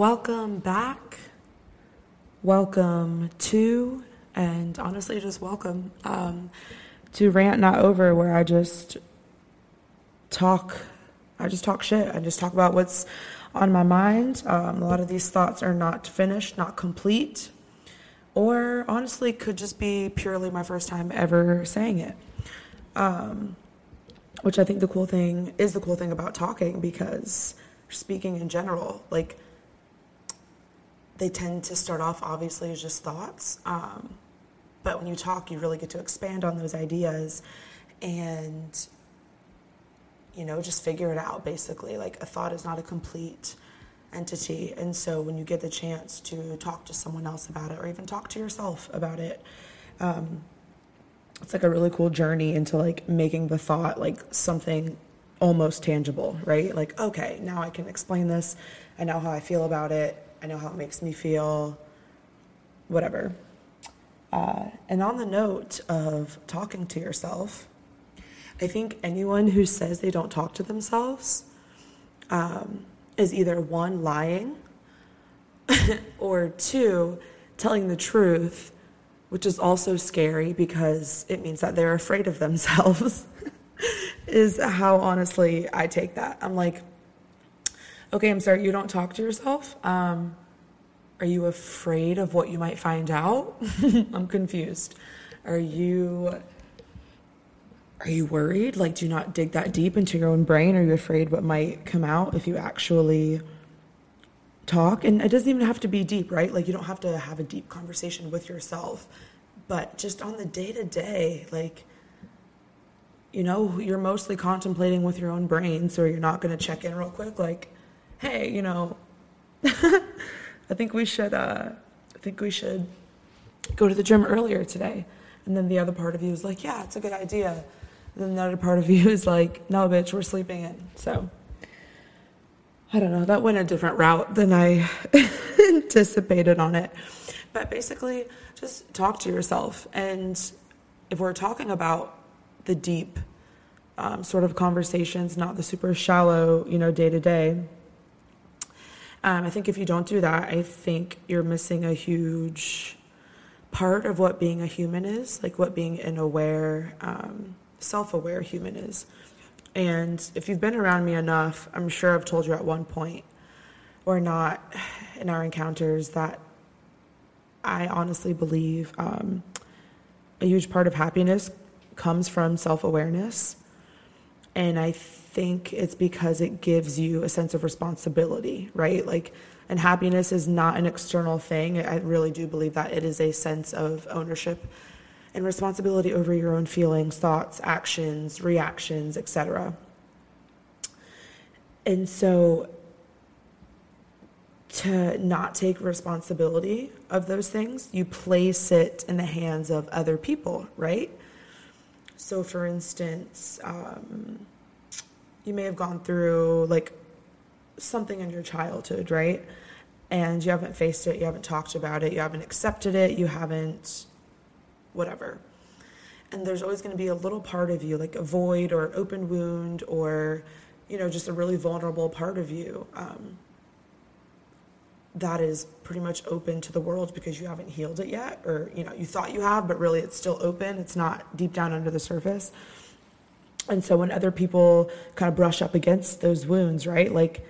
welcome back. Welcome to, and honestly, just welcome um, to Rant Not Over, where I just talk. I just talk shit. I just talk about what's on my mind. Um, a lot of these thoughts are not finished, not complete, or honestly, could just be purely my first time ever saying it. Um, which I think the cool thing is the cool thing about talking because speaking in general, like they tend to start off obviously as just thoughts. Um, but when you talk, you really get to expand on those ideas and, you know, just figure it out basically. Like a thought is not a complete entity. And so when you get the chance to talk to someone else about it or even talk to yourself about it, um, it's like a really cool journey into like making the thought like something almost tangible, right? Like, okay, now I can explain this. I know how I feel about it. I know how it makes me feel, whatever. Uh, and on the note of talking to yourself, I think anyone who says they don't talk to themselves um, is either one, lying, or two, telling the truth which is also scary because it means that they're afraid of themselves, is how honestly I take that. I'm like, okay, I'm sorry, you don't talk to yourself? Um, are you afraid of what you might find out? I'm confused. Are you are you worried? Like do you not dig that deep into your own brain? Are you afraid what might come out if you actually talk and it doesn't even have to be deep right like you don't have to have a deep conversation with yourself but just on the day to day like you know you're mostly contemplating with your own brain so you're not going to check in real quick like hey you know i think we should uh i think we should go to the gym earlier today and then the other part of you is like yeah it's a good idea and then the other part of you is like no bitch we're sleeping in so I don't know, that went a different route than I anticipated on it. But basically, just talk to yourself. And if we're talking about the deep um, sort of conversations, not the super shallow, you know, day to day, I think if you don't do that, I think you're missing a huge part of what being a human is, like what being an aware, um, self aware human is. And if you've been around me enough, I'm sure I've told you at one point or not in our encounters that I honestly believe um, a huge part of happiness comes from self awareness. And I think it's because it gives you a sense of responsibility, right? Like, and happiness is not an external thing. I really do believe that it is a sense of ownership and responsibility over your own feelings, thoughts, actions, reactions, etc. And so to not take responsibility of those things, you place it in the hands of other people, right? So, for instance, um, you may have gone through like something in your childhood, right? And you haven't faced it, you haven't talked about it, you haven't accepted it, you haven't whatever. And there's always going to be a little part of you, like a void or an open wound or, you know, just a really vulnerable part of you um, that is pretty much open to the world because you haven't healed it yet. Or, you know, you thought you have, but really it's still open. It's not deep down under the surface. And so when other people kind of brush up against those wounds, right? Like,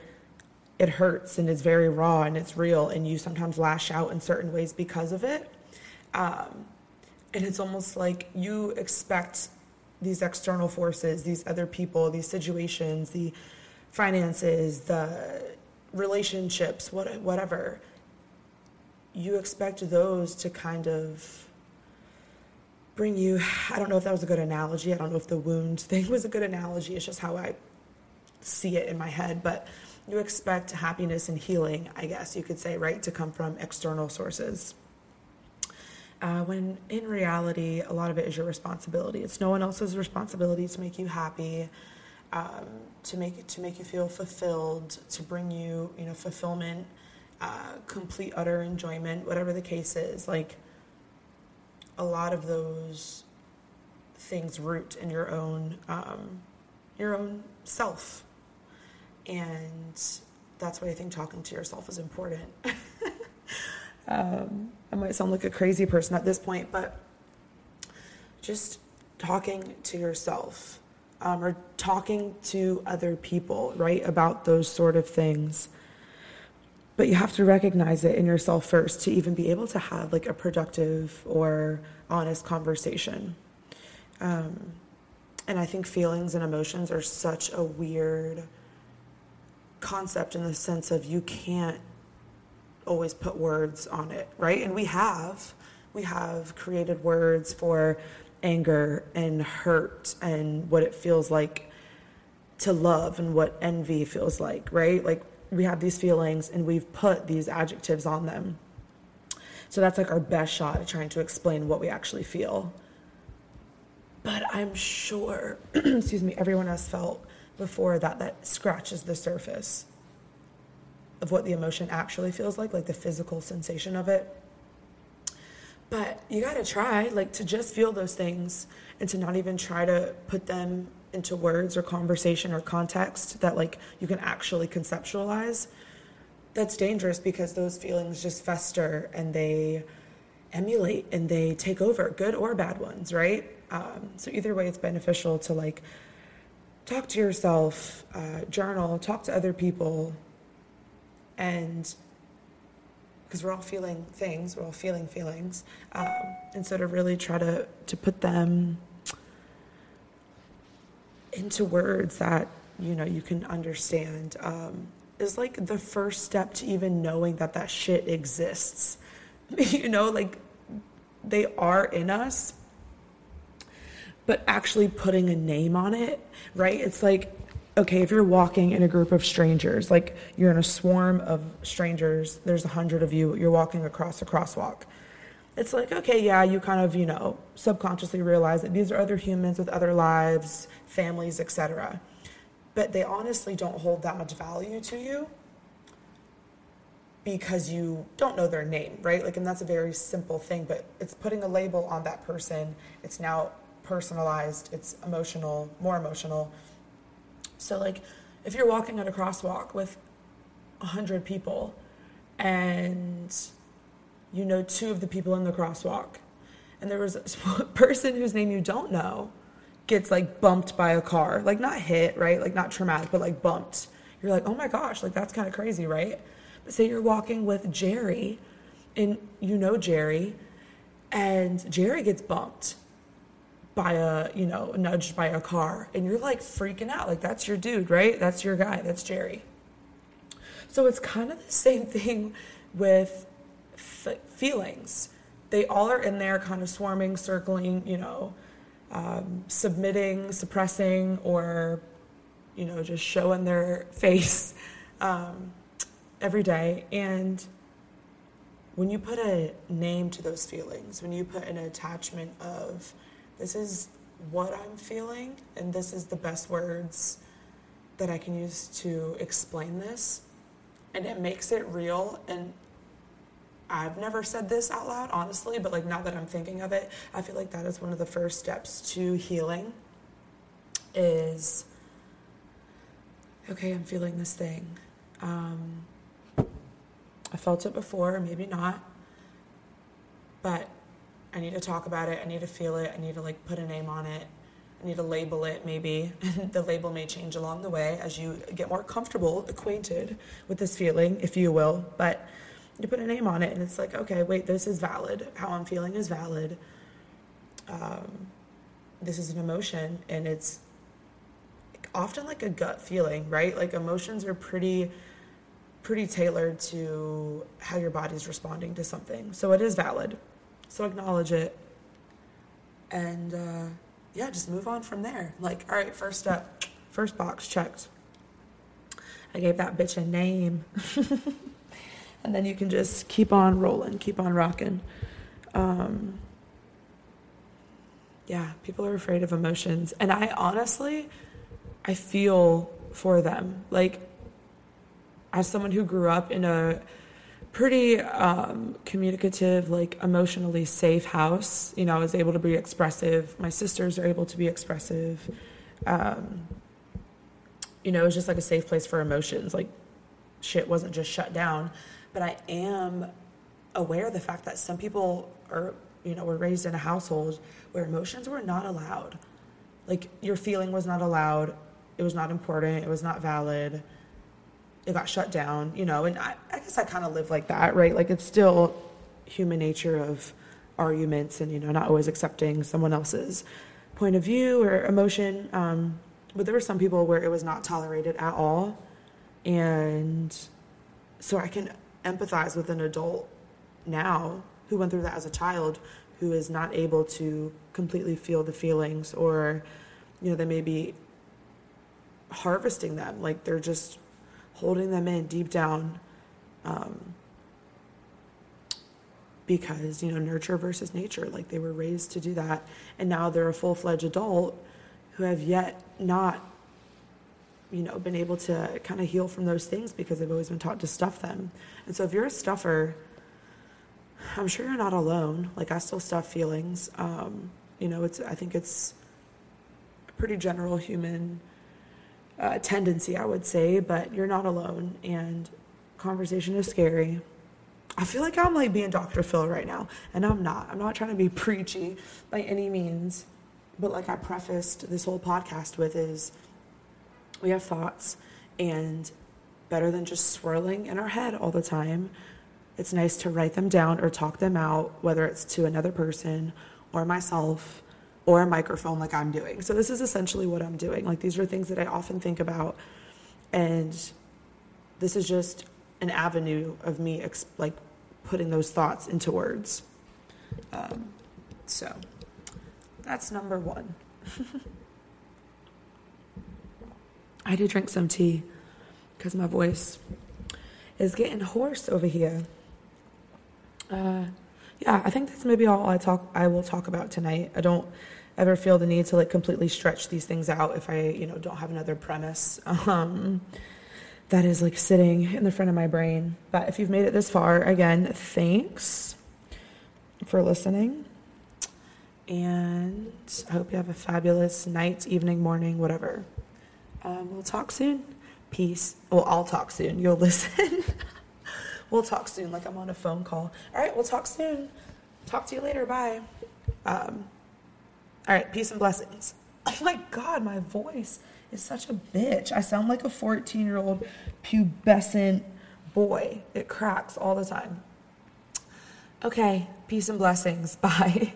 it hurts and it's very raw and it's real, and you sometimes lash out in certain ways because of it. Um, and it's almost like you expect these external forces, these other people, these situations, the finances, the relationships, what, whatever. You expect those to kind of bring you. I don't know if that was a good analogy. I don't know if the wound thing was a good analogy. It's just how I see it in my head. But you expect happiness and healing, I guess you could say, right, to come from external sources uh, when in reality, a lot of it is your responsibility. It's no one else's responsibility to make you happy, um, to make to make you feel fulfilled, to bring you, you know, fulfillment, uh, complete utter enjoyment, whatever the case is. Like a lot of those things root in your own um, your own self, and that's why I think talking to yourself is important. um, I might sound like a crazy person at this point, but just talking to yourself um, or talking to other people, right, about those sort of things. But you have to recognize it in yourself first to even be able to have like a productive or honest conversation. Um, and I think feelings and emotions are such a weird concept in the sense of you can't always put words on it, right? And we have. We have created words for anger and hurt and what it feels like to love and what envy feels like, right? Like we have these feelings and we've put these adjectives on them. So that's like our best shot at trying to explain what we actually feel. But I'm sure, excuse me, everyone has felt before that that scratches the surface of what the emotion actually feels like, like the physical sensation of it. But you got to try, like, to just feel those things and to not even try to put them into words or conversation or context that, like, you can actually conceptualize. That's dangerous because those feelings just fester and they emulate and they take over, good or bad ones, right? Um, so, either way, it's beneficial to, like, talk to yourself, uh, journal, talk to other people, and because we're all feeling things, we're all feeling feelings, um, and so to really try to to put them into words that you know you can understand um, is like the first step to even knowing that that shit exists. you know, like they are in us, but actually putting a name on it, right? It's like okay, if you're walking in a group of strangers, like you're in a swarm of strangers, there's a hundred of you, you're walking across a crosswalk. It's like, okay, yeah, you kind of, you know, subconsciously realize that these are other humans with other lives, families, etc. But they honestly don't hold that much value to you because you don't know their name, right? Like, and that's a very simple thing, but it's putting a label on that person. It's now personalized, it's emotional, more emotional so, like, if you're walking at a crosswalk with 100 people and you know two of the people in the crosswalk, and there was a person whose name you don't know gets like bumped by a car, like not hit, right? Like not traumatic, but like bumped. You're like, oh my gosh, like that's kind of crazy, right? But say you're walking with Jerry and you know Jerry, and Jerry gets bumped by a, you know, nudged by a car and you're like freaking out. Like that's your dude, right? That's your guy. That's Jerry. So it's kind of the same thing with f- feelings. They all are in there kind of swarming, circling, you know, um, submitting, suppressing, or, you know, just showing their face um, every day. And when you put a name to those feelings, when you put an attachment of, this is what I'm feeling, and this is the best words that I can use to explain this. And it makes it real. And I've never said this out loud, honestly, but like now that I'm thinking of it, I feel like that is one of the first steps to healing is okay, I'm feeling this thing. Um, I felt it before, maybe not, but I need to talk about it. I need to feel it. I need to like put a name on it. I need to label it maybe. the label may change along the way as you get more comfortable, acquainted with this feeling, if you will. But you put a name on it and it's like, okay, wait, this is valid. How I'm feeling is valid. Um, this is an emotion and it's often like a gut feeling, right? Like emotions are pretty pretty tailored to how your body's responding to something. So it is valid. So acknowledge it. And uh, yeah, just move on from there. Like, all right, first step, first box checked. I gave that bitch a name. and then you can just keep on rolling, keep on rocking. Um, yeah, people are afraid of emotions. And I honestly, I feel for them. Like, as someone who grew up in a pretty um, communicative, like emotionally safe house. You know, I was able to be expressive. My sisters are able to be expressive. Um, you know, it was just like a safe place for emotions. Like shit wasn't just shut down, but I am aware of the fact that some people are, you know, were raised in a household where emotions were not allowed. Like your feeling was not allowed. It was not important. It was not valid. It got shut down, you know, and I, I guess I kind of live like that, right? Like it's still human nature of arguments and, you know, not always accepting someone else's point of view or emotion. Um, but there were some people where it was not tolerated at all. And so I can empathize with an adult now who went through that as a child who is not able to completely feel the feelings or you know they may be harvesting them like they're just holding them in deep down um, because you know nurture versus nature like they were raised to do that and now they're a full-fledged adult who have yet not you know been able to kind of heal from those things because they've always been taught to stuff them and so if you're a stuffer I'm sure you're not alone. Like I still stuff feelings. Um, you know, it's I think it's a pretty general human uh, tendency, I would say, but you're not alone. And conversation is scary. I feel like I'm like being Dr. Phil right now, and I'm not. I'm not trying to be preachy by any means, but like I prefaced this whole podcast with is we have thoughts, and better than just swirling in our head all the time it's nice to write them down or talk them out, whether it's to another person or myself or a microphone, like I'm doing. So, this is essentially what I'm doing. Like, these are things that I often think about. And this is just an avenue of me, like, putting those thoughts into words. Um, so, that's number one. I did drink some tea because my voice is getting hoarse over here uh, yeah, I think that's maybe all I talk. I will talk about tonight. I don't ever feel the need to like completely stretch these things out if I, you know, don't have another premise um, that is like sitting in the front of my brain. But if you've made it this far, again, thanks for listening. And I hope you have a fabulous night, evening, morning, whatever. Um, we'll talk soon. Peace. Well, I'll talk soon. You'll listen. We'll talk soon, like I'm on a phone call. All right, we'll talk soon. Talk to you later. Bye. Um, all right, peace and blessings. Oh my God, my voice is such a bitch. I sound like a 14 year old pubescent boy. It cracks all the time. Okay, peace and blessings. Bye.